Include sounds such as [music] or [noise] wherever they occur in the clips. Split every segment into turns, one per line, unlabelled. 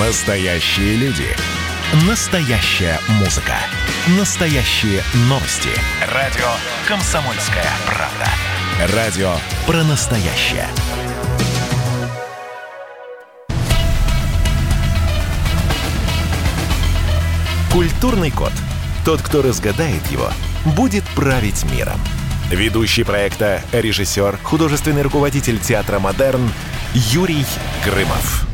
Настоящие люди. Настоящая музыка. Настоящие новости. Радио «Комсомольская правда». Радио про настоящее. Культурный код. Тот, кто разгадает его, будет править миром. Ведущий проекта, режиссер, художественный руководитель театра «Модерн» Юрий Грымов.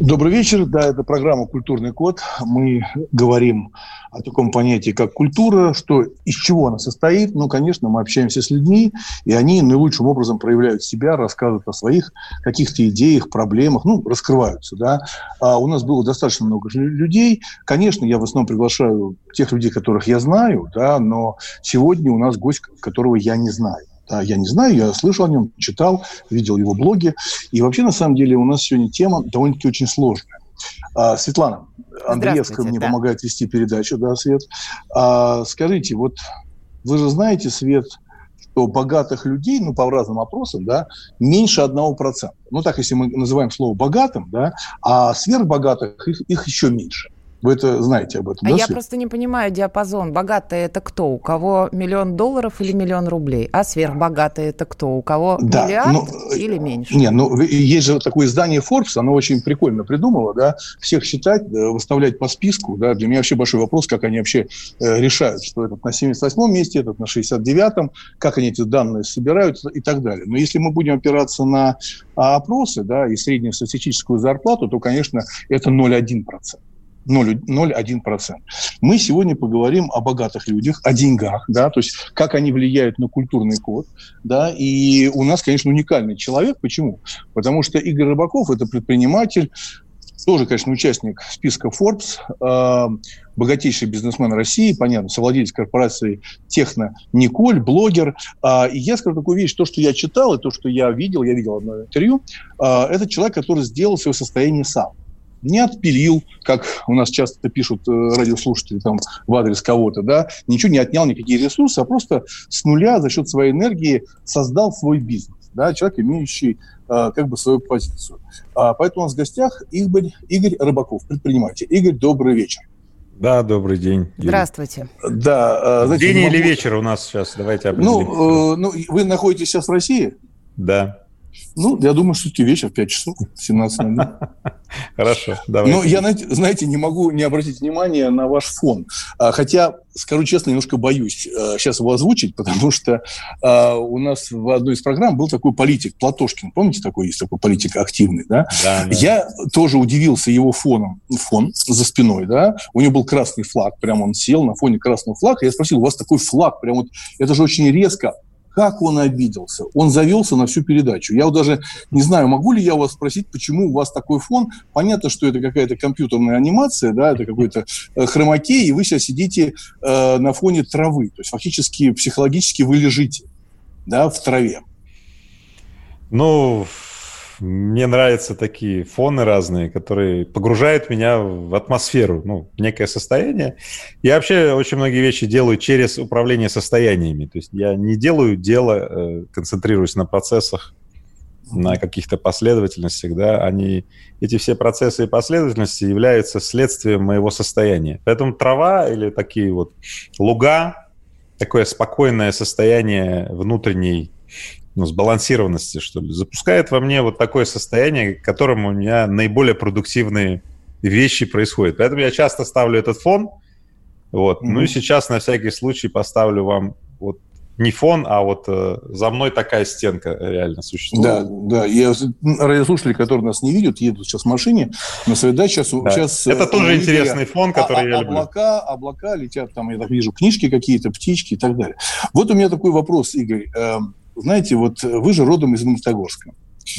Добрый вечер. Да, это программа «Культурный код». Мы говорим о таком понятии, как культура, что из чего она состоит. Ну, конечно, мы общаемся с людьми, и они наилучшим образом проявляют себя, рассказывают о своих каких-то идеях, проблемах, ну, раскрываются, да. А у нас было достаточно много людей. Конечно, я в основном приглашаю тех людей, которых я знаю, да, но сегодня у нас гость, которого я не знаю. Да, я не знаю, я слышал о нем, читал, видел его блоги. И вообще, на самом деле, у нас сегодня тема довольно-таки очень сложная. А, Светлана, Андреевская мне да. помогает вести передачу, да, Свет. А, скажите, вот вы же знаете, Свет, что богатых людей, ну, по разным опросам, да, меньше одного процента. Ну, так, если мы называем слово богатым, да, а сверхбогатых их, их еще меньше. Вы это знаете об этом,
а да? я Свет? просто не понимаю диапазон. Богатый это кто? У кого миллион долларов или миллион рублей? А сверхбогатый это кто? У кого да, миллиард ну, или меньше?
Не, ну есть же такое издание Forbes, оно очень прикольно придумало, да, всех считать, э, выставлять по списку, да. Для меня вообще большой вопрос, как они вообще э, решают, что этот на 78-м месте, этот на 69-м, как они эти данные собирают и так далее. Но если мы будем опираться на опросы, да, и среднестатистическую зарплату, то, конечно, это 0,1%. 0,1%. Мы сегодня поговорим о богатых людях, о деньгах, да, то есть как они влияют на культурный код, да, и у нас, конечно, уникальный человек. Почему? Потому что Игорь Рыбаков – это предприниматель, тоже, конечно, участник списка Forbes, э, богатейший бизнесмен России, понятно, совладелец корпорации Техно Николь, блогер. Э, и я скажу такую вещь, то, что я читал, и то, что я видел, я видел одно интервью, э, это человек, который сделал свое состояние сам не отпилил, как у нас часто пишут э, радиослушатели там в адрес кого-то, да, ничего не отнял, никакие ресурсы, а просто с нуля за счет своей энергии создал свой бизнес, да, человек, имеющий э, как бы свою позицию. А, поэтому у нас в гостях Игорь, Игорь Рыбаков, предприниматель. Игорь, добрый вечер.
Да, добрый день.
Юрий. Здравствуйте.
Да,
э, знаете, День могу... или вечер у нас сейчас, давайте
определим. Ну, э, ну, вы находитесь сейчас в России?
Да.
Ну, я думаю, все-таки вечер, 5 часов, 17.00. [laughs]
Хорошо, давай.
Но я, знаете, не могу не обратить внимание на ваш фон. А, хотя, скажу честно, немножко боюсь сейчас а, его озвучить, [laughs] потому что а, у нас в одной из программ был такой политик Платошкин. Помните, такой есть такой политик активный, да? Да, да. Я тоже удивился его фоном, фон за спиной, да? У него был красный флаг, прям он сел на фоне красного флага. Я спросил, у вас такой флаг, прям вот, это же очень резко как он обиделся? Он завелся на всю передачу. Я вот даже не знаю, могу ли я вас спросить, почему у вас такой фон? Понятно, что это какая-то компьютерная анимация, да, это какой-то э, хромакей, и вы сейчас сидите э, на фоне травы. То есть фактически, психологически вы лежите да, в траве.
Ну, мне нравятся такие фоны разные, которые погружают меня в атмосферу, ну, в некое состояние. Я вообще очень многие вещи делаю через управление состояниями. То есть я не делаю дело, э, концентрируюсь на процессах, на каких-то последовательностях, да, они, эти все процессы и последовательности являются следствием моего состояния. Поэтому трава или такие вот луга, такое спокойное состояние внутренней ну, сбалансированности, что ли, запускает во мне вот такое состояние, к которому у меня наиболее продуктивные вещи происходят. Поэтому я часто ставлю этот фон. Вот. Mm-hmm. Ну и сейчас на всякий случай поставлю вам вот не фон, а вот э, за мной такая стенка реально существует.
Да, да. Я, радиослушатели, которые нас не видят, едут сейчас в машине на своей даче. Сейчас, да. сейчас,
Это тоже интересный фон, который а, я люблю.
Облака, облака летят, там, я так вижу, книжки какие-то, птички и так далее. Вот у меня такой вопрос, Игорь. Знаете, вот вы же родом из Магнитогорска.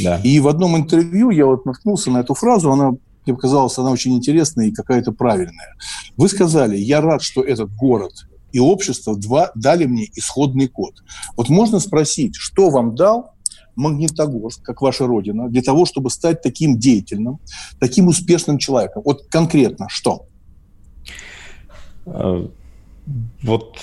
Да. И в одном интервью я вот наткнулся на эту фразу, она мне показалась она очень интересная и какая-то правильная. Вы сказали, я рад, что этот город и общество два, дали мне исходный код. Вот можно спросить, что вам дал Магнитогорск, как ваша родина, для того, чтобы стать таким деятельным, таким успешным человеком? Вот конкретно что?
Э, вот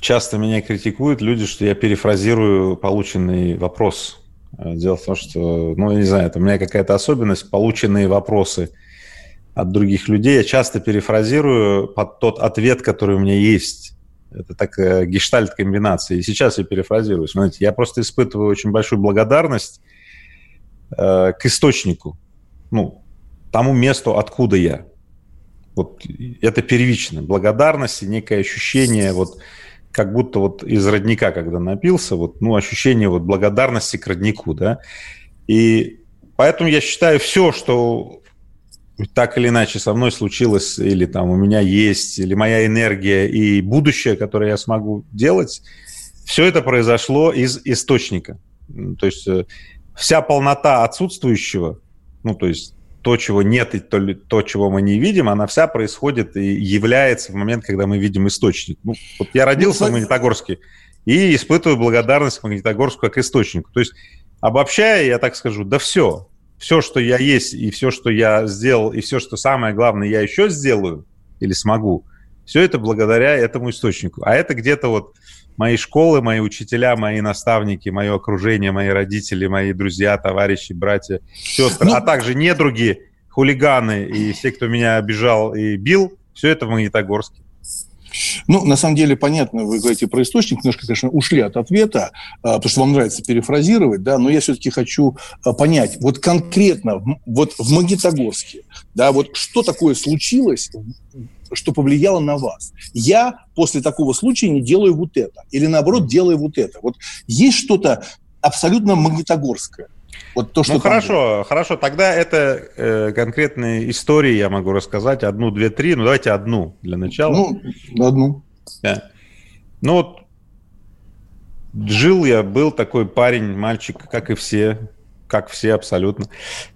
часто меня критикуют люди, что я перефразирую полученный вопрос. Дело в том, что, ну, я не знаю, это у меня какая-то особенность, полученные вопросы от других людей я часто перефразирую под тот ответ, который у меня есть. Это такая гештальт-комбинация. И сейчас я перефразирую. Смотрите, я просто испытываю очень большую благодарность э, к источнику, ну, тому месту, откуда я. Вот это первично. Благодарность и некое ощущение вот как будто вот из родника, когда напился, вот, ну, ощущение вот благодарности к роднику, да. И поэтому я считаю, все, что так или иначе со мной случилось, или там у меня есть, или моя энергия и будущее, которое я смогу делать, все это произошло из источника. То есть э, вся полнота отсутствующего, ну, то есть то, чего нет, и то, то, чего мы не видим, она вся происходит и является в момент, когда мы видим источник. Ну, вот я родился ну, в Магнитогорске и испытываю благодарность к Магнитогорску как источнику. То есть, обобщая, я так скажу, да все, все, что я есть, и все, что я сделал, и все, что самое главное, я еще сделаю или смогу, все это благодаря этому источнику. А это где-то вот мои школы, мои учителя, мои наставники, мое окружение, мои родители, мои друзья, товарищи, братья, сестры, ну... а также недруги, хулиганы и все, кто меня обижал и бил, все это в Магнитогорске.
Ну, на самом деле, понятно, вы говорите про источник, немножко, конечно, ушли от ответа, а, потому что вам нравится перефразировать, да, но я все-таки хочу а, понять, вот конкретно, вот в Магнитогорске, да, вот что такое случилось что повлияло на вас. Я после такого случая не делаю вот это. Или наоборот, делаю вот это. Вот есть что-то абсолютно магнитогорское.
Вот то, что ну хорошо, было. хорошо. Тогда это э, конкретные истории я могу рассказать. Одну, две, три. Ну давайте одну для начала.
Ну, одну.
Да. Ну вот жил я, был такой парень, мальчик, как и все, как все абсолютно.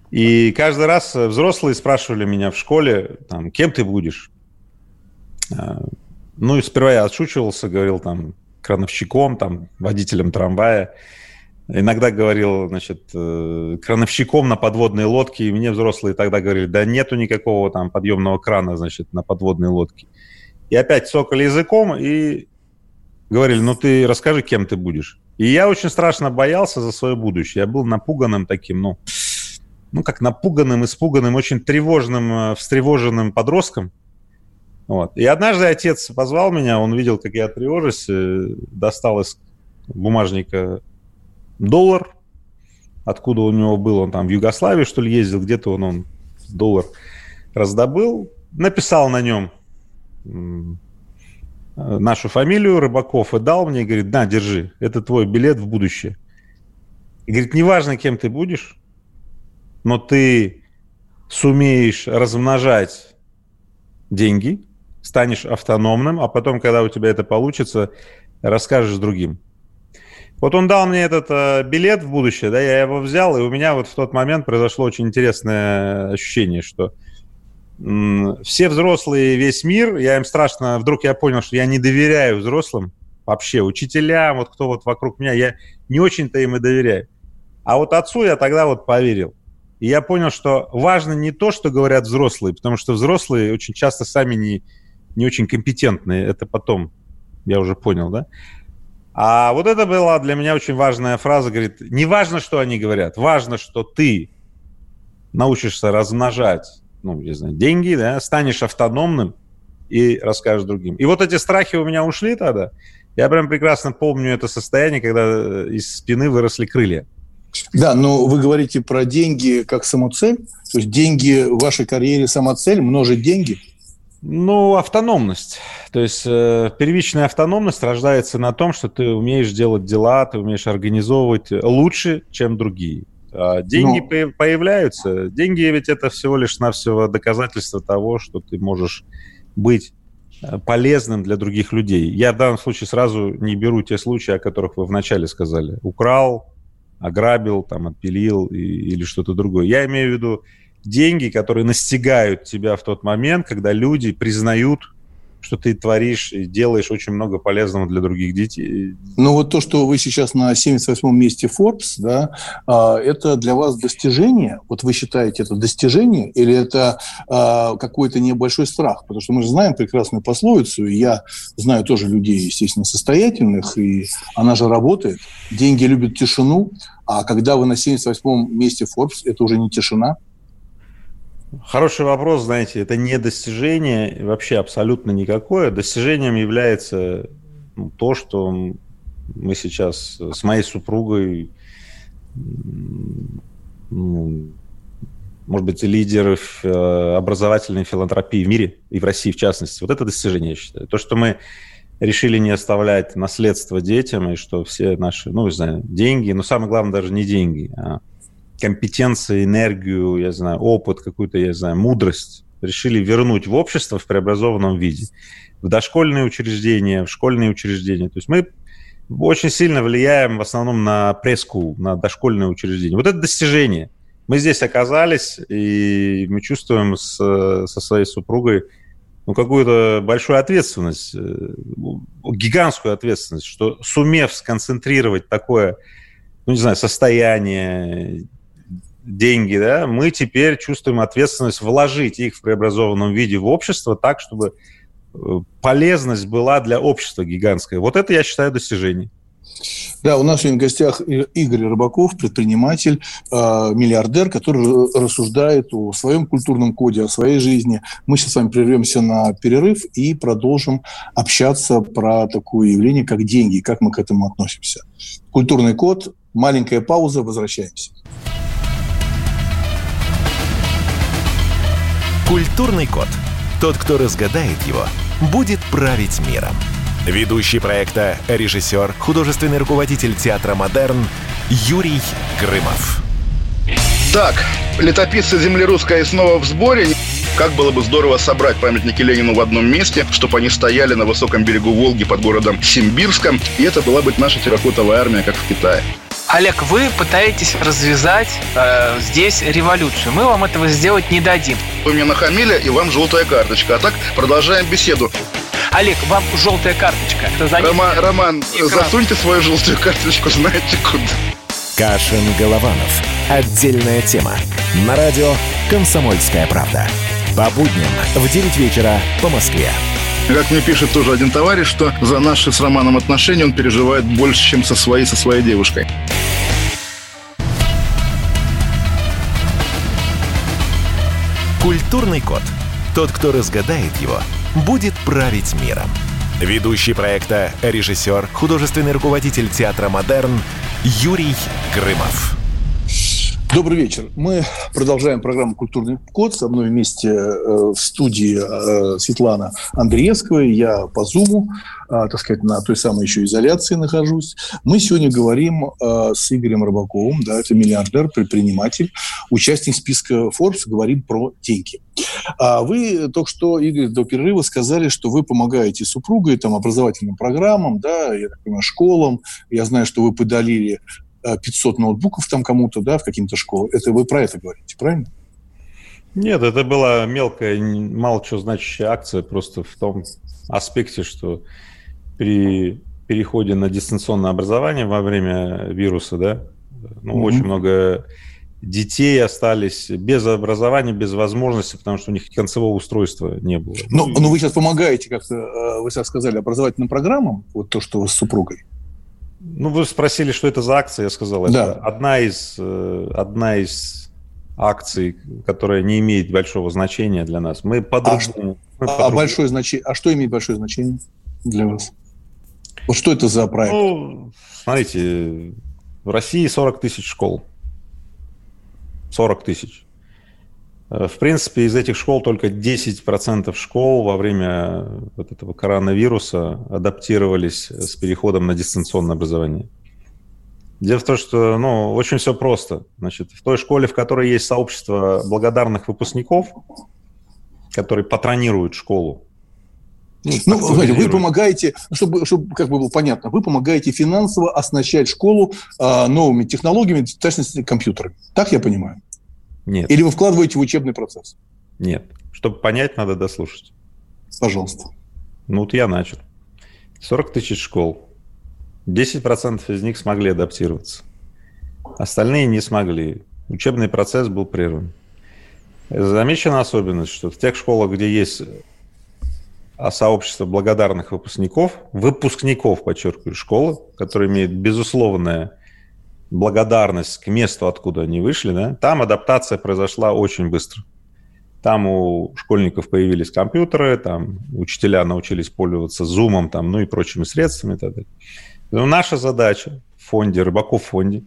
И каждый раз взрослые спрашивали меня в школе, там, кем ты будешь? А, ну, и сперва я отшучивался, говорил там крановщиком, там, водителем трамвая. Иногда говорил, значит, э, крановщиком на подводной лодке, и мне взрослые тогда говорили, да нету никакого там подъемного крана, значит, на подводной лодке. И опять цокали языком и говорили, ну ты расскажи, кем ты будешь. И я очень страшно боялся за свое будущее. Я был напуганным таким, ну, ну как напуганным, испуганным, очень тревожным, э, встревоженным подростком. Вот. И однажды отец позвал меня, он видел, как я тревожусь, э, достал из бумажника доллар, откуда у него был, он там в Югославию, что ли, ездил, где-то он, он доллар раздобыл, написал на нем нашу фамилию Рыбаков и дал мне, говорит, на, держи, это твой билет в будущее. И говорит, неважно, кем ты будешь, но ты сумеешь размножать деньги, станешь автономным, а потом, когда у тебя это получится, расскажешь другим. Вот он дал мне этот э, билет в будущее, да, я его взял, и у меня вот в тот момент произошло очень интересное ощущение, что м- все взрослые, весь мир, я им страшно, вдруг я понял, что я не доверяю взрослым вообще, учителям, вот кто вот вокруг меня, я не очень-то им и доверяю. А вот отцу я тогда вот поверил. И я понял, что важно не то, что говорят взрослые, потому что взрослые очень часто сами не, не очень компетентные, это потом, я уже понял, да? А вот это была для меня очень важная фраза, говорит, не важно, что они говорят, важно, что ты научишься размножать, ну, не знаю, деньги, да, станешь автономным и расскажешь другим. И вот эти страхи у меня ушли тогда. Я прям прекрасно помню это состояние, когда э, из спины выросли крылья.
Да, но вы говорите про деньги как самоцель. То есть деньги в вашей карьере самоцель, множить деньги –
ну, автономность. То есть э, первичная автономность рождается на том, что ты умеешь делать дела, ты умеешь организовывать лучше, чем другие. А деньги. Ну. появляются. Деньги ведь это всего лишь навсего доказательство того, что ты можешь быть э, полезным для других людей. Я в данном случае сразу не беру те случаи, о которых вы вначале сказали. Украл, ограбил, там, отпилил и, или что-то другое. Я имею в виду деньги, которые настигают тебя в тот момент, когда люди признают что ты творишь и делаешь очень много полезного для других детей.
Ну вот то, что вы сейчас на 78-м месте Forbes, да, а, это для вас достижение? Вот вы считаете это достижение или это а, какой-то небольшой страх? Потому что мы же знаем прекрасную пословицу, и я знаю тоже людей, естественно, состоятельных, и она же работает. Деньги любят тишину, а когда вы на 78-м месте Forbes, это уже не тишина,
Хороший вопрос, знаете, это не достижение вообще абсолютно никакое. Достижением является ну, то, что мы сейчас с моей супругой, ну, может быть, лидеров э, образовательной филантропии в мире и в России в частности. Вот это достижение, я считаю. То, что мы решили не оставлять наследство детям, и что все наши, ну, не знаю, деньги, но самое главное даже не деньги, а компетенции, энергию, я знаю, опыт, какую-то, я знаю, мудрость решили вернуть в общество в преобразованном виде. В дошкольные учреждения, в школьные учреждения. То есть мы очень сильно влияем в основном на пресс на дошкольные учреждения. Вот это достижение. Мы здесь оказались, и мы чувствуем с, со своей супругой ну, какую-то большую ответственность, э, гигантскую ответственность, что сумев сконцентрировать такое, ну, не знаю, состояние, деньги, да, мы теперь чувствуем ответственность вложить их в преобразованном виде в общество так, чтобы э, полезность была для общества гигантская. Вот это, я считаю, достижение.
Да, у нас сегодня в гостях Игорь Рыбаков, предприниматель, э, миллиардер, который рассуждает о своем культурном коде, о своей жизни. Мы сейчас с вами прервемся на перерыв и продолжим общаться про такое явление, как деньги, как мы к этому относимся. Культурный код, маленькая пауза, возвращаемся.
Культурный код. Тот, кто разгадает его, будет править миром. Ведущий проекта, режиссер, художественный руководитель театра «Модерн» Юрий Грымов.
Так, летописцы земли русской снова в сборе. Как было бы здорово собрать памятники Ленину в одном месте, чтобы они стояли на высоком берегу Волги под городом Симбирском, и это была бы наша терракотовая армия, как в Китае.
Олег, вы пытаетесь развязать э, здесь революцию. Мы вам этого сделать не дадим.
Вы мне нахамили, и вам желтая карточка. А так продолжаем беседу.
Олег, вам желтая карточка.
Рома, Роман, Экран. засуньте свою желтую карточку, знаете куда.
Кашин-Голованов. Отдельная тема. На радио «Комсомольская правда». По будням в 9 вечера по Москве.
Как мне пишет тоже один товарищ, что за наши с Романом отношения он переживает больше, чем со своей, со своей девушкой.
Культурный код. Тот, кто разгадает его, будет править миром. Ведущий проекта, режиссер, художественный руководитель театра «Модерн» Юрий Грымов.
Добрый вечер. Мы продолжаем программу «Культурный код». Со мной вместе э, в студии э, Светлана Андреевская. Я по Зуму, э, так сказать, на той самой еще изоляции нахожусь. Мы сегодня говорим с Игорем Рыбаковым. Да, это миллиардер, предприниматель, участник списка Forbes. Говорим про деньги. А вы только что, Игорь, до перерыва сказали, что вы помогаете супругой там, образовательным программам, да, я так понимаю, школам. Я знаю, что вы подалили 500 э, ноутбуков там кому-то, да, в каким-то школам. Это вы про это говорите, правильно?
Нет, это была мелкая, мало что значащая акция, просто в том аспекте, что при переходе на дистанционное образование во время вируса, да, ну, mm-hmm. очень много детей остались без образования, без возможности, потому что у них концевого устройства не было.
Ну, ну вы сейчас помогаете, как-то, э, вы сейчас сказали, образовательным программам, вот то, что вы с супругой.
Ну, вы спросили, что это за акция, я сказал. Это да. одна из, э, одна из акций, которая не имеет большого значения для нас. Мы по-другому...
А, по а, большое значение, а что имеет большое значение для вас? Вот что это за проект? Ну,
смотрите, в России 40 тысяч школ. 40 тысяч. Э, в принципе, из этих школ только 10% школ во время вот этого коронавируса адаптировались с переходом на дистанционное образование. Дело в том, что ну, очень все просто. Значит, в той школе, в которой есть сообщество благодарных выпускников, которые патронируют школу,
ну, ну смотрите, вы помогаете, чтобы, чтобы как бы было понятно, вы помогаете финансово оснащать школу а, новыми технологиями, в частности, компьютерами. Так я понимаю?
Нет.
Или вы вкладываете в учебный процесс?
Нет. Чтобы понять, надо дослушать.
Пожалуйста.
Ну вот я начал. 40 тысяч школ. 10% из них смогли адаптироваться. Остальные не смогли. Учебный процесс был прерван. Замечена особенность, что в тех школах, где есть а, сообщество благодарных выпускников, выпускников, подчеркиваю, школы, которые имеют безусловная благодарность к месту, откуда они вышли, да, там адаптация произошла очень быстро. Там у школьников появились компьютеры, там учителя научились пользоваться Zoom, там, ну и прочими средствами. Так далее. Но наша задача в фонде, Рыбаков фонде,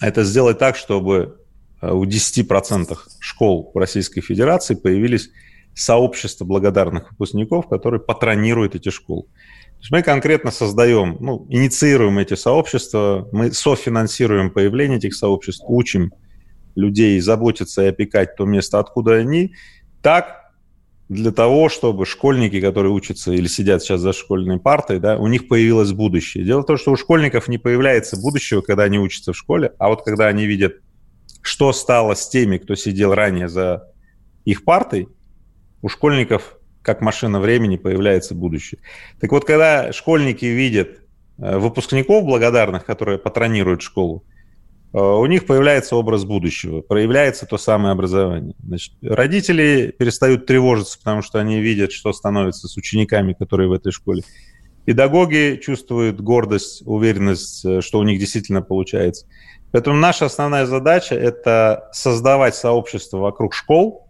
это сделать так, чтобы э, у 10% школ в Российской Федерации появились сообщества благодарных выпускников, которые патронируют эти школы. Мы конкретно создаем, ну, инициируем эти сообщества, мы софинансируем появление этих сообществ, учим людей заботиться и опекать то место, откуда они, так для того, чтобы школьники, которые учатся или сидят сейчас за школьной партой, да, у них появилось будущее. Дело в том, что у школьников не появляется будущего, когда они учатся в школе, а вот когда они видят, что стало с теми, кто сидел ранее за их партой, у школьников, как машина времени, появляется будущее. Так вот, когда школьники видят э, выпускников благодарных, которые патронируют школу, Э, у них появляется образ будущего, проявляется то самое образование. Значит, родители перестают тревожиться, потому что они видят, что становится с учениками, которые в этой школе. Педагоги чувствуют гордость, уверенность, э, что у них действительно получается. Поэтому наша основная задача – это создавать сообщество вокруг школ,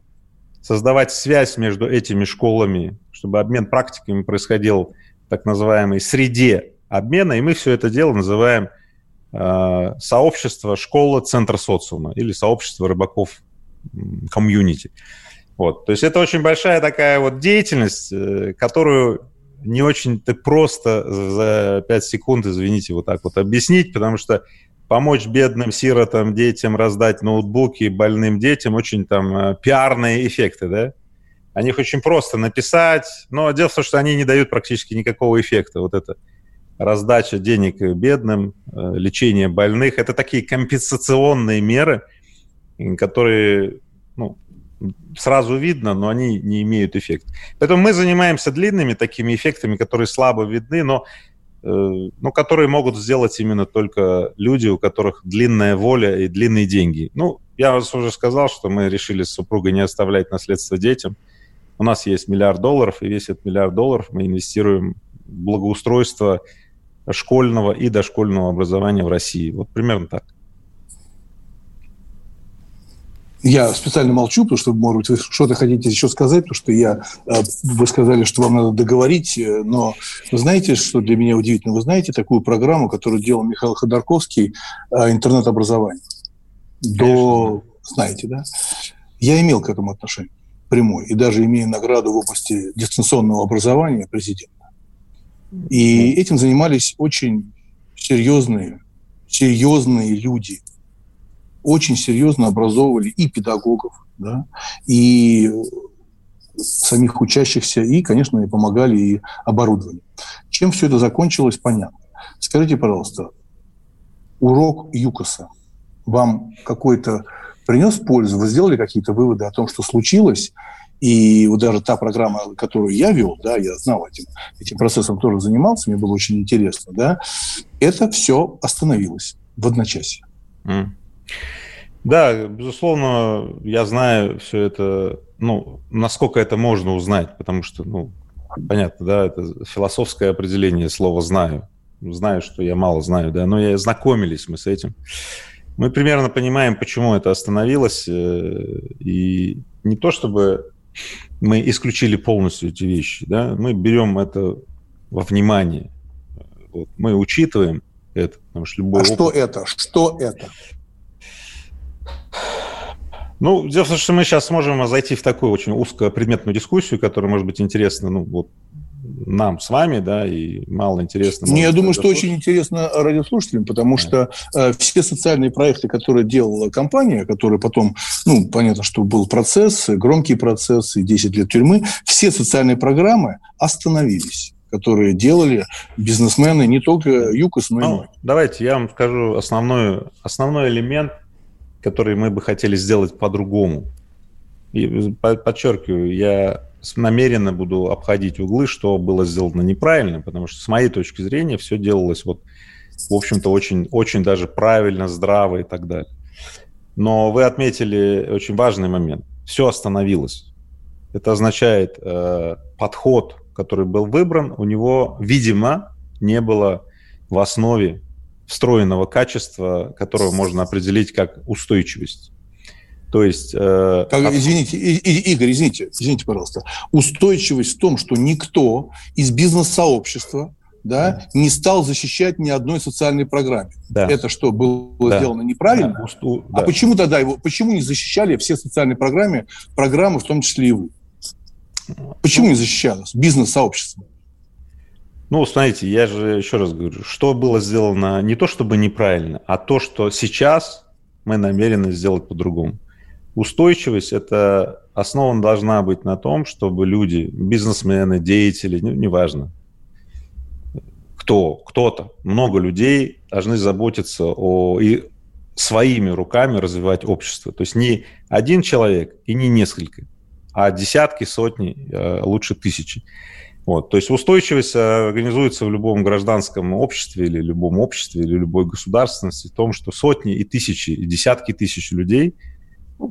создавать связь между этими школами, чтобы обмен практиками происходил в так называемой среде обмена, и мы все это дело называем – Э, сообщество школа центр социума или сообщество рыбаков комьюнити. Вот. То есть это очень большая такая вот деятельность, э, которую не очень-то просто за 5 секунд, извините, вот так вот объяснить, потому что помочь бедным сиротам, детям раздать ноутбуки больным детям очень там э, пиарные эффекты, да? О них очень просто написать, но дело в том, что они не дают практически никакого эффекта. Вот это раздача денег бедным, э, лечение больных. Это такие компенсационные меры, которые ну, сразу видно, но они не имеют эффекта. Поэтому мы занимаемся длинными такими эффектами, которые слабо видны, но ну, которые могут сделать именно только люди, у которых длинная воля и длинные деньги. Ну, я уже сказал, что мы решили с супругой не оставлять наследство детям. У нас есть миллиард долларов, и весь этот миллиард долларов мы инвестируем в благоустройство школьного и дошкольного образования в России. Вот примерно так.
Я специально молчу, потому что, может быть, вы что-то хотите еще сказать, потому что я, э, вы сказали, что вам надо договорить, э, но вы знаете, что для меня удивительно? Вы знаете такую программу, которую делал Михаил Ходорковский э, «Интернет-образование»? До... Знаете, да? Я имел к этому отношение прямой, и даже имея награду в области дистанционного образования президента. И этим занимались очень серьезные, серьезные люди. Очень серьезно образовывали и педагогов, да, и самих учащихся, и, конечно, и помогали и оборудованием. Чем все это закончилось, понятно. Скажите, пожалуйста, урок ЮКОСа вам какой-то принес пользу? Вы сделали какие-то выводы о том, что случилось? И вот даже та программа, которую я вел, да, я знал этим, этим процессом тоже занимался, мне было очень интересно, да, это все остановилось в одночасье. Mm.
Да, безусловно, я знаю все это, ну, насколько это можно узнать, потому что, ну, понятно, да, это философское определение слова «знаю». Знаю, что я мало знаю, да, но я знакомились мы с этим. Мы примерно понимаем, почему это остановилось, э, и не то чтобы мы исключили полностью эти вещи, да, мы берем это во внимание, вот, мы учитываем это,
потому что любой. А опыт... что это? Что это?
Ну, дело в том, что мы сейчас сможем зайти в такую очень узкопредметную дискуссию, которая может быть интересна, ну, вот нам с вами, да, и мало интересно.
Не, я думаю, что очень интересно радиослушателям, потому что э, все социальные проекты, которые делала компания, которые потом, ну, понятно, что был процесс, громкий процесс и 10 лет тюрьмы, все социальные программы остановились которые делали бизнесмены не только ЮКОС, но и ну,
Давайте я вам скажу основной, основной элемент, который мы бы хотели сделать по-другому. И подчеркиваю, я намеренно буду обходить углы, что было сделано неправильно, потому что с моей точки зрения все делалось вот, в общем-то, очень, очень даже правильно, здраво и так далее. Но вы отметили очень важный момент. Все остановилось. Это означает, э, подход, который был выбран, у него, видимо, не было в основе встроенного качества, которое можно определить как устойчивость. То есть... Э,
как, извините, Игорь, извините, извините, пожалуйста. Устойчивость в том, что никто из бизнес-сообщества да, не стал защищать ни одной социальной программе. Да. Это что, было да. сделано неправильно? Да. А да. почему тогда его, почему не защищали все социальные программы, программы, в том числе и вы? Почему ну, не защищалось бизнес-сообщество?
Ну, смотрите, я же еще раз говорю, что было сделано не то чтобы неправильно, а то, что сейчас мы намерены сделать по-другому. Устойчивость – это основа должна быть на том, чтобы люди, бизнесмены, деятели, ну, неважно, кто, кто-то, много людей должны заботиться о и своими руками развивать общество. То есть не один человек и не несколько, а десятки, сотни, э, лучше тысячи. Вот. То есть устойчивость организуется в любом гражданском обществе или любом обществе или любой государственности в том, что сотни и тысячи, и десятки тысяч людей –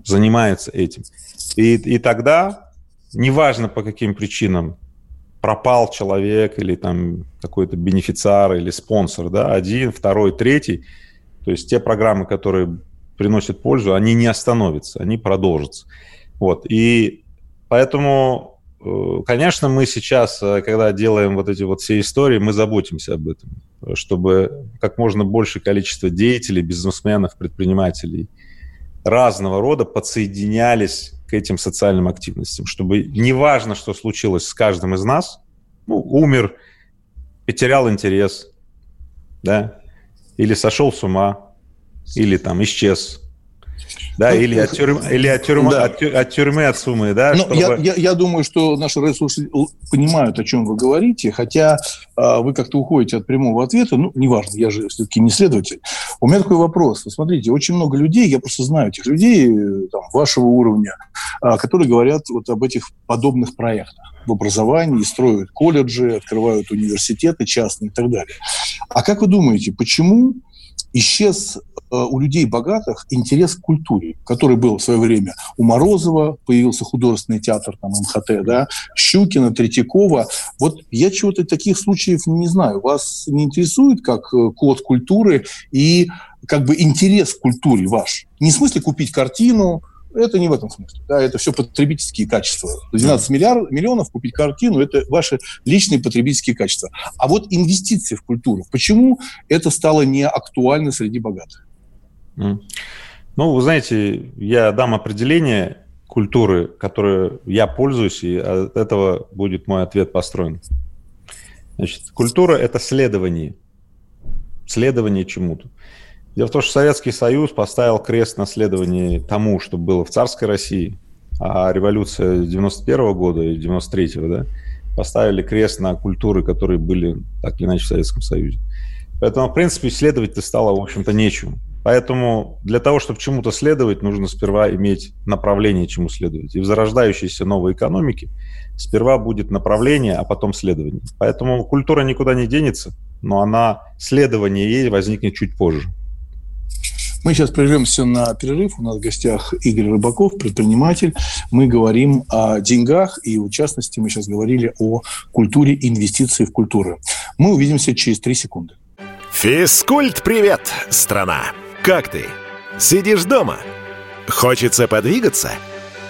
занимается этим. И, и тогда, неважно по каким причинам, пропал человек или там какой-то бенефициар или спонсор, да, один, второй, третий, то есть те программы, которые приносят пользу, они не остановятся, они продолжатся. Вот. И поэтому, э, конечно, мы сейчас, э, когда делаем вот эти вот все истории, мы заботимся об этом, чтобы как можно большее количество деятелей, бизнесменов, предпринимателей – разного рода подсоединялись к этим социальным активностям, чтобы неважно, что случилось с каждым из нас, ну, умер, потерял интерес, да, или сошел с ума, или там исчез, да, ну, или от тюрьмы, или от тюрьмы, да. от, от тюрьмы от суммы, да?
Ну, чтобы... я, я, я думаю, что наши ресурсы понимают, о чем вы говорите, хотя э, вы как-то уходите от прямого ответа, ну, неважно, я же все-таки не следователь. У меня такой вопрос. Вы смотрите, очень много людей, я просто знаю этих людей там, вашего уровня, э, которые говорят вот об этих подобных проектах в образовании, строят колледжи, открывают университеты частные и так далее. А как вы думаете, почему исчез э, у людей богатых интерес к культуре, который был в свое время у Морозова, появился художественный театр там МХТ, да, Щукина, Третьякова. Вот я чего-то таких случаев не знаю. Вас не интересует как э, код культуры и как бы интерес к культуре ваш? Не в смысле купить картину, это не в этом смысле. Да, это все потребительские качества. 12 миллиард, миллионов купить картину – это ваши личные потребительские качества. А вот инвестиции в культуру, почему это стало не актуально среди богатых?
Ну, вы знаете, я дам определение культуры, которой я пользуюсь, и от этого будет мой ответ построен. Значит, культура – это следование. Следование чему-то. Дело в том, что Советский Союз поставил крест на следовании тому, что было в царской России, а революция 91 года и 93 да, поставили крест на культуры, которые были так или иначе в Советском Союзе. Поэтому, в принципе, исследовать-то стало, в общем-то, нечему. Поэтому для того, чтобы чему-то следовать, нужно сперва иметь направление, чему следовать. И в зарождающейся новой экономике сперва будет направление, а потом следование. Поэтому культура никуда не денется, но она, следование ей возникнет чуть позже.
Мы сейчас прервемся на перерыв. У нас в гостях Игорь Рыбаков, предприниматель. Мы говорим о деньгах, и в частности мы сейчас говорили о культуре инвестиций в культуру. Мы увидимся через три секунды.
Физкульт-привет, страна! Как ты? Сидишь дома? Хочется подвигаться?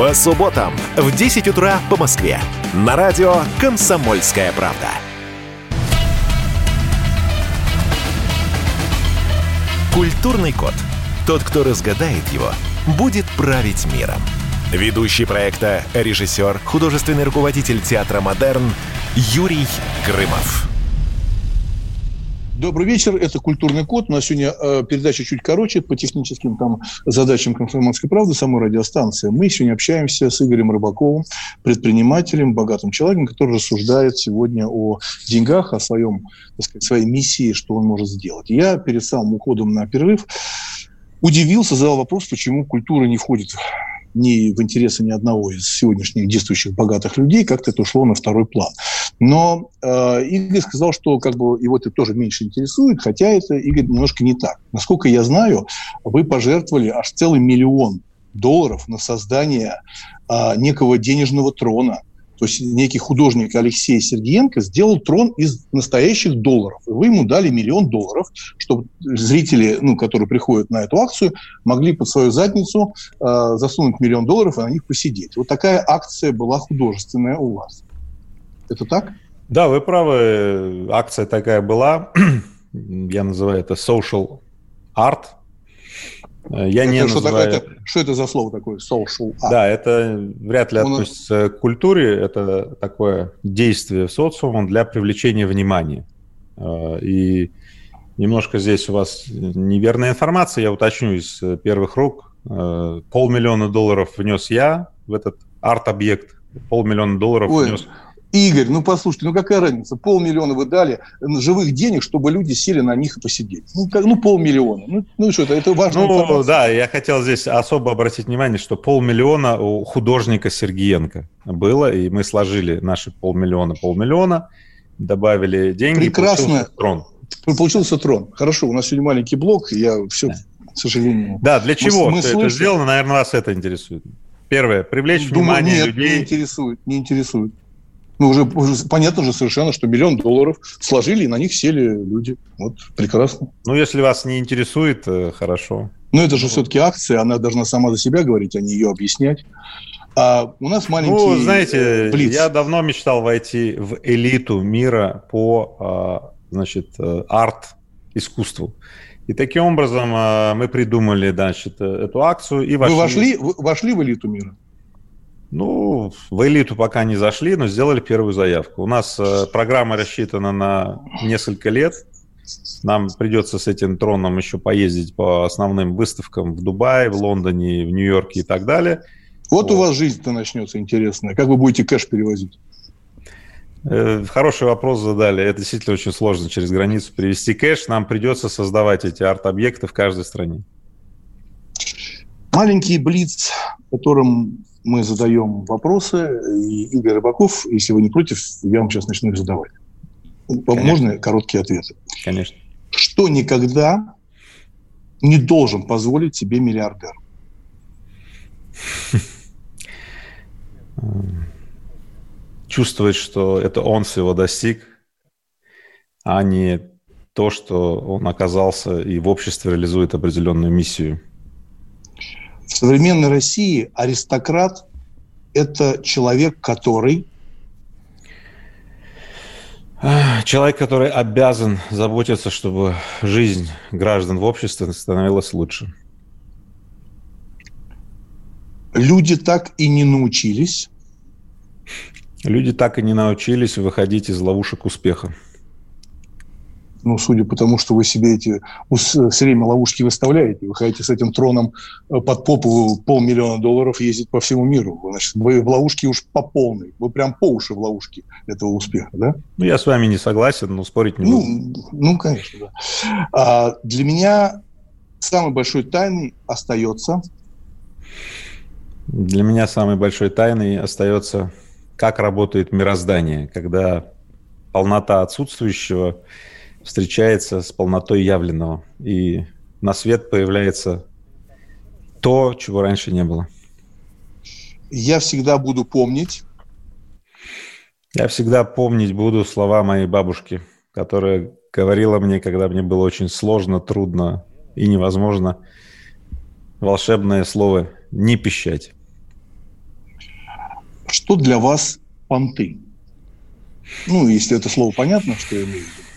По субботам в 10 утра по Москве. На радио «Комсомольская правда». Культурный код. Тот, кто разгадает его, будет править миром. Ведущий проекта, режиссер, художественный руководитель театра «Модерн» Юрий Грымов.
Добрый вечер, это «Культурный код». У нас сегодня э, передача чуть короче по техническим там задачам «Комсомольской правды», самой радиостанции. Мы сегодня общаемся с Игорем Рыбаковым, предпринимателем, богатым человеком, который рассуждает сегодня о деньгах, о своем, так сказать, своей миссии, что он может сделать. Я перед самым уходом на перерыв удивился, задал вопрос, почему культура не входит ни в интересы ни одного из сегодняшних действующих богатых людей, как-то это ушло на второй план. Но э, Игорь сказал, что как бы его это тоже меньше интересует, хотя это, Игорь, немножко не так. Насколько я знаю, вы пожертвовали аж целый миллион долларов на создание э, некого денежного трона то есть некий художник Алексей Сергеенко сделал трон из настоящих долларов. И вы ему дали миллион долларов, чтобы зрители, ну, которые приходят на эту акцию, могли под свою задницу э, засунуть миллион долларов и на них посидеть. Вот такая акция была художественная у вас. Это так?
Да, вы правы. Акция такая была. [clears throat] Я называю это social art –
я это не что, называю... это, что это за слово такое? Social
art? Да, это вряд ли Он... относится к культуре. Это такое действие социума для привлечения внимания. Э, и немножко здесь у вас неверная информация. Я уточню из первых рук. Э, полмиллиона долларов внес я в этот арт-объект. Полмиллиона долларов Ой. внес
Игорь, ну послушайте, ну какая разница? Полмиллиона вы дали живых денег, чтобы люди сели на них и посидеть. Ну, как, ну полмиллиона. Ну, ну что, это, это важно.
Ну информация. да, я хотел здесь особо обратить внимание, что полмиллиона у художника Сергиенко было, и мы сложили наши полмиллиона, полмиллиона, добавили деньги,
Прекрасно. получился трон. Получился трон. Хорошо, у нас сегодня маленький блок, я все, к сожалению...
Да, для чего мы, мы это сделано, наверное, вас это интересует. Первое, привлечь Думаю, внимание
нет,
людей.
не интересует, не интересует. Ну, уже, уже понятно же совершенно, что миллион долларов сложили, и на них сели люди. Вот, прекрасно.
Ну, если вас не интересует, э, хорошо.
Но это же все-таки акция, она должна сама за себя говорить, а не ее объяснять. А у нас маленький Ну,
знаете, блиц. я давно мечтал войти в элиту мира по, а, значит, э, арт-искусству. И таким образом мы придумали, значит, эту акцию и
вошли... Вы вошли, вошли в элиту мира?
Ну, в элиту пока не зашли, но сделали первую заявку. У нас э, программа рассчитана на несколько лет. Нам придется с этим троном еще поездить по основным выставкам в Дубае, в Лондоне, в Нью-Йорке и так далее.
Вот, вот. у вас жизнь-то начнется интересная. Как вы будете кэш перевозить?
Э, хороший вопрос задали. Это действительно очень сложно через границу перевести кэш. Нам придется создавать эти арт-объекты в каждой стране.
Маленький блиц, которым мы задаем вопросы, и Игорь Рыбаков, если вы не против, я вам сейчас начну их задавать. Конечно. Можно короткие ответы?
Конечно.
Что никогда не должен позволить себе миллиардер? [laughs]
Чувствовать, что это он всего достиг, а не то, что он оказался и в обществе реализует определенную миссию –
в современной России аристократ – это человек, который
Человек, который обязан заботиться, чтобы жизнь граждан в обществе становилась лучше.
Люди так и не научились.
Люди так и не научились выходить из ловушек успеха
ну, судя по тому, что вы себе эти все время ловушки выставляете, вы хотите с этим троном э, под попу полмиллиона долларов ездить по всему миру. Значит, вы в ловушке уж по полной. Вы прям по уши в ловушке этого успеха, да?
Ну, я с вами не согласен, но спорить не
ну, буду. Ну, конечно, да. А для меня самой большой тайной остается...
Для меня самой большой тайной остается, как работает мироздание, когда полнота отсутствующего встречается с полнотой явленного, и на свет появляется то, чего раньше не было.
Я всегда буду помнить.
Я всегда помнить буду слова моей бабушки, которая говорила мне, когда мне было очень сложно, трудно и невозможно, волшебное слово «не пищать».
Что для вас понты? Ну, если это слово понятно, что я имею в виду.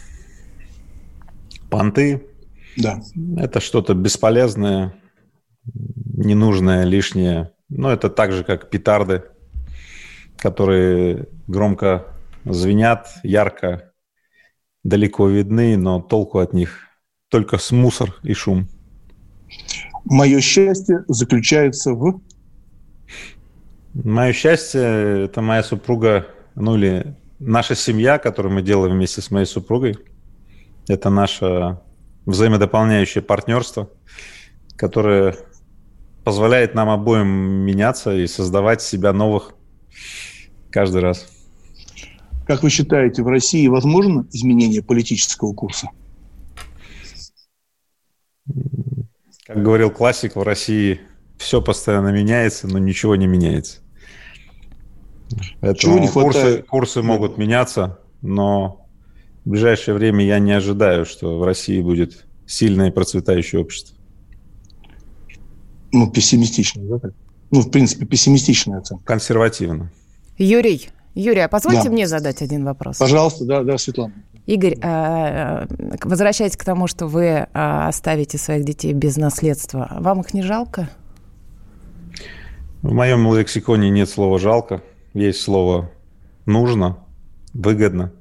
Понты.
Да.
Это что-то бесполезное, ненужное, лишнее. Но это так же, как петарды, которые громко звенят, ярко, далеко видны, но толку от них только с мусор и шум.
Мое счастье заключается в...
Мое счастье – это моя супруга, ну или наша семья, которую мы делаем вместе с моей супругой. Это наше взаимодополняющее партнерство, которое позволяет нам обоим меняться и создавать себя новых каждый раз.
Как вы считаете, в России возможно изменение политического курса?
Как говорил классик, в России все постоянно меняется, но ничего не меняется. Поэтому не курсы, курсы могут меняться, но в ближайшее время я не ожидаю, что в России будет сильное и процветающее общество.
Ну, пессимистично, да? Ну, в принципе, пессимистичная оценка.
Консервативно.
Юрий, Юрий, а позвольте да. мне задать один вопрос?
Пожалуйста, да, да, Светлана.
Игорь, а, возвращаясь к тому, что вы а, оставите своих детей без наследства, вам их не жалко?
В моем лексиконе нет слова «жалко». Есть слово «нужно», «выгодно».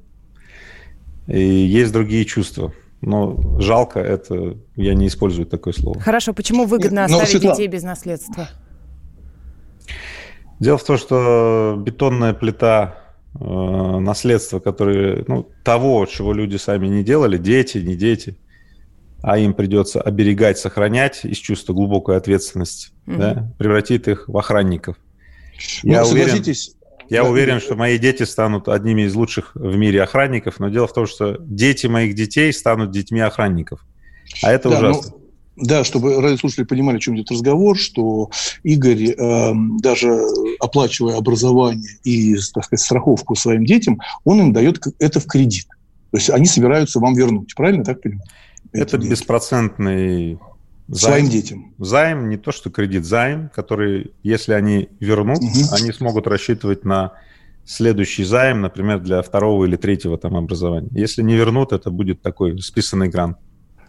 И есть другие чувства. Но жалко это, я не использую такое слово.
Хорошо, почему выгодно Нет, оставить Светлана... детей без наследства?
Дело в том, что бетонная плита э, наследства, которые, ну, того, чего люди сами не делали, дети, не дети, а им придется оберегать, сохранять из чувства глубокой ответственности, mm да, превратит их в охранников. Ну, я согласитесь, уверен, я уверен, что мои дети станут одними из лучших в мире охранников, но дело в том, что дети моих детей станут детьми охранников. А это да, ужасно. Ну...
Да, чтобы радиослушатели понимали, о чем идет разговор, что Игорь, э, даже оплачивая образование и, так сказать, страховку своим детям, он им дает это в кредит. То есть они собираются вам вернуть, правильно так понимаю?
Это беспроцентный
Займ, своим детям.
Займ, не то что кредит, займ, который, если они вернут, угу. они смогут рассчитывать на следующий займ, например, для второго или третьего там образования. Если не вернут, это будет такой списанный грант.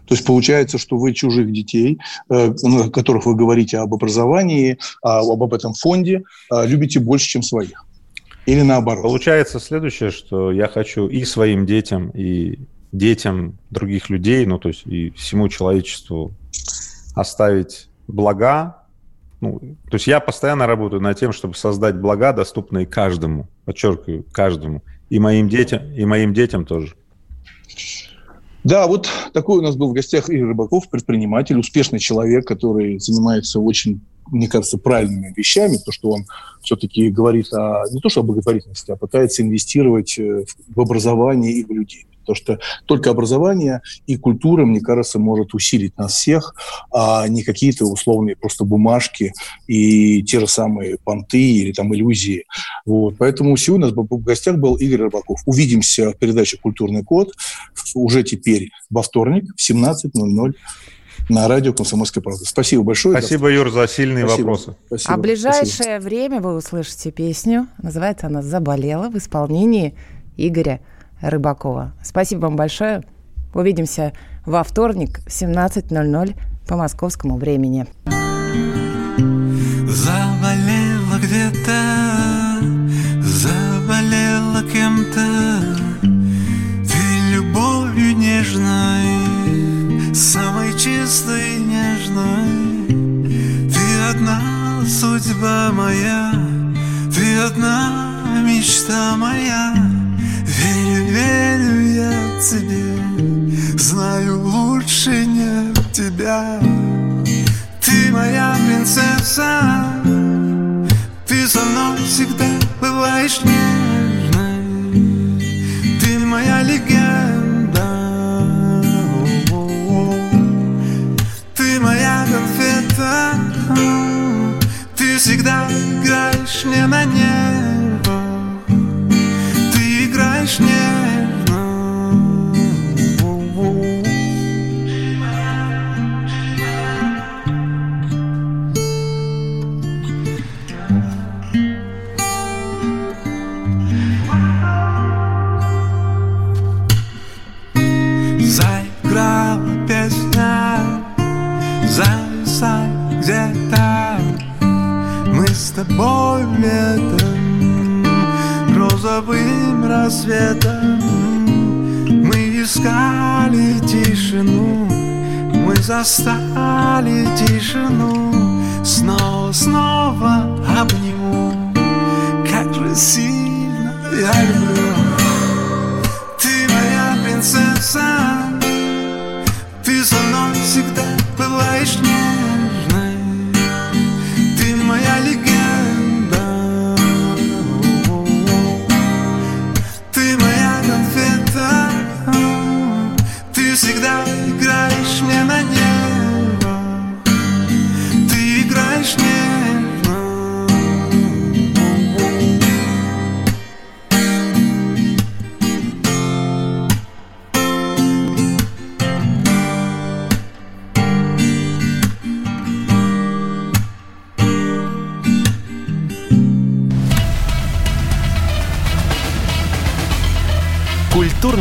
То есть получается, что вы чужих детей, э, о которых вы говорите об образовании, а, об этом фонде, а, любите больше, чем своих. Или наоборот?
Получается следующее, что я хочу и своим детям, и детям других людей, ну то есть и всему человечеству оставить блага. Ну, то есть я постоянно работаю над тем, чтобы создать блага, доступные каждому, подчеркиваю, каждому, и моим детям, и моим детям тоже.
Да, вот такой у нас был в гостях Игорь Рыбаков, предприниматель, успешный человек, который занимается очень, мне кажется, правильными вещами, то, что он все-таки говорит о, не то что о благотворительности, а пытается инвестировать э, в образование и в людей. Потому что только образование и культура, мне кажется, может усилить нас всех, а не какие-то условные просто бумажки и те же самые понты или там иллюзии. Вот. Поэтому сегодня у нас в гостях был Игорь Рыбаков. Увидимся в передаче «Культурный код» уже теперь во вторник в 17.00 на радио «Комсомольская правда». Спасибо большое.
Спасибо, Юр, за сильные Спасибо. вопросы.
Спасибо. А в ближайшее Спасибо. время вы услышите песню. Называется она «Заболела» в исполнении Игоря Рыбакова. Спасибо вам большое. Увидимся во вторник в 17.00 по московскому времени.
Заболела где-то, заболела кем-то, ты любовью нежной, самой чистой нежной. Ты одна судьба моя, ты одна мечта моя. Верю, я тебе Знаю, лучше нет тебя. Ты моя принцесса Ты со мной всегда бываешь нежной. Ты моя легенда Ты моя конфета Ты всегда играешь мне на небо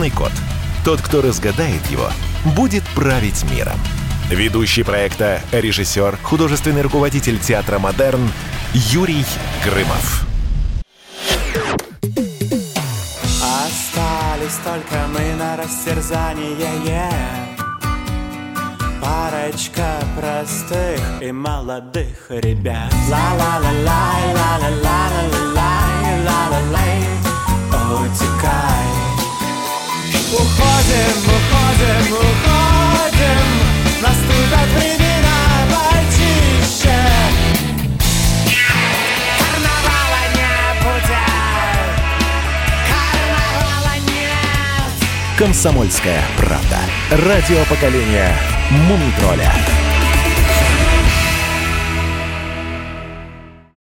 Культурный код. Тот, кто разгадает его, будет править миром. Ведущий проекта, режиссер, художественный руководитель театра «Модерн» Юрий Грымов.
Остались только мы на растерзание Парочка простых и молодых ребят Ла-ла-ла-лай, ла-ла-ла-ла-ла-лай, ла-ла-лай Утекай Уходим, уходим, уходим Наступят времена почище Карнавала не будет Карнавала нет
Комсомольская правда. Радио поколения Мумитроля.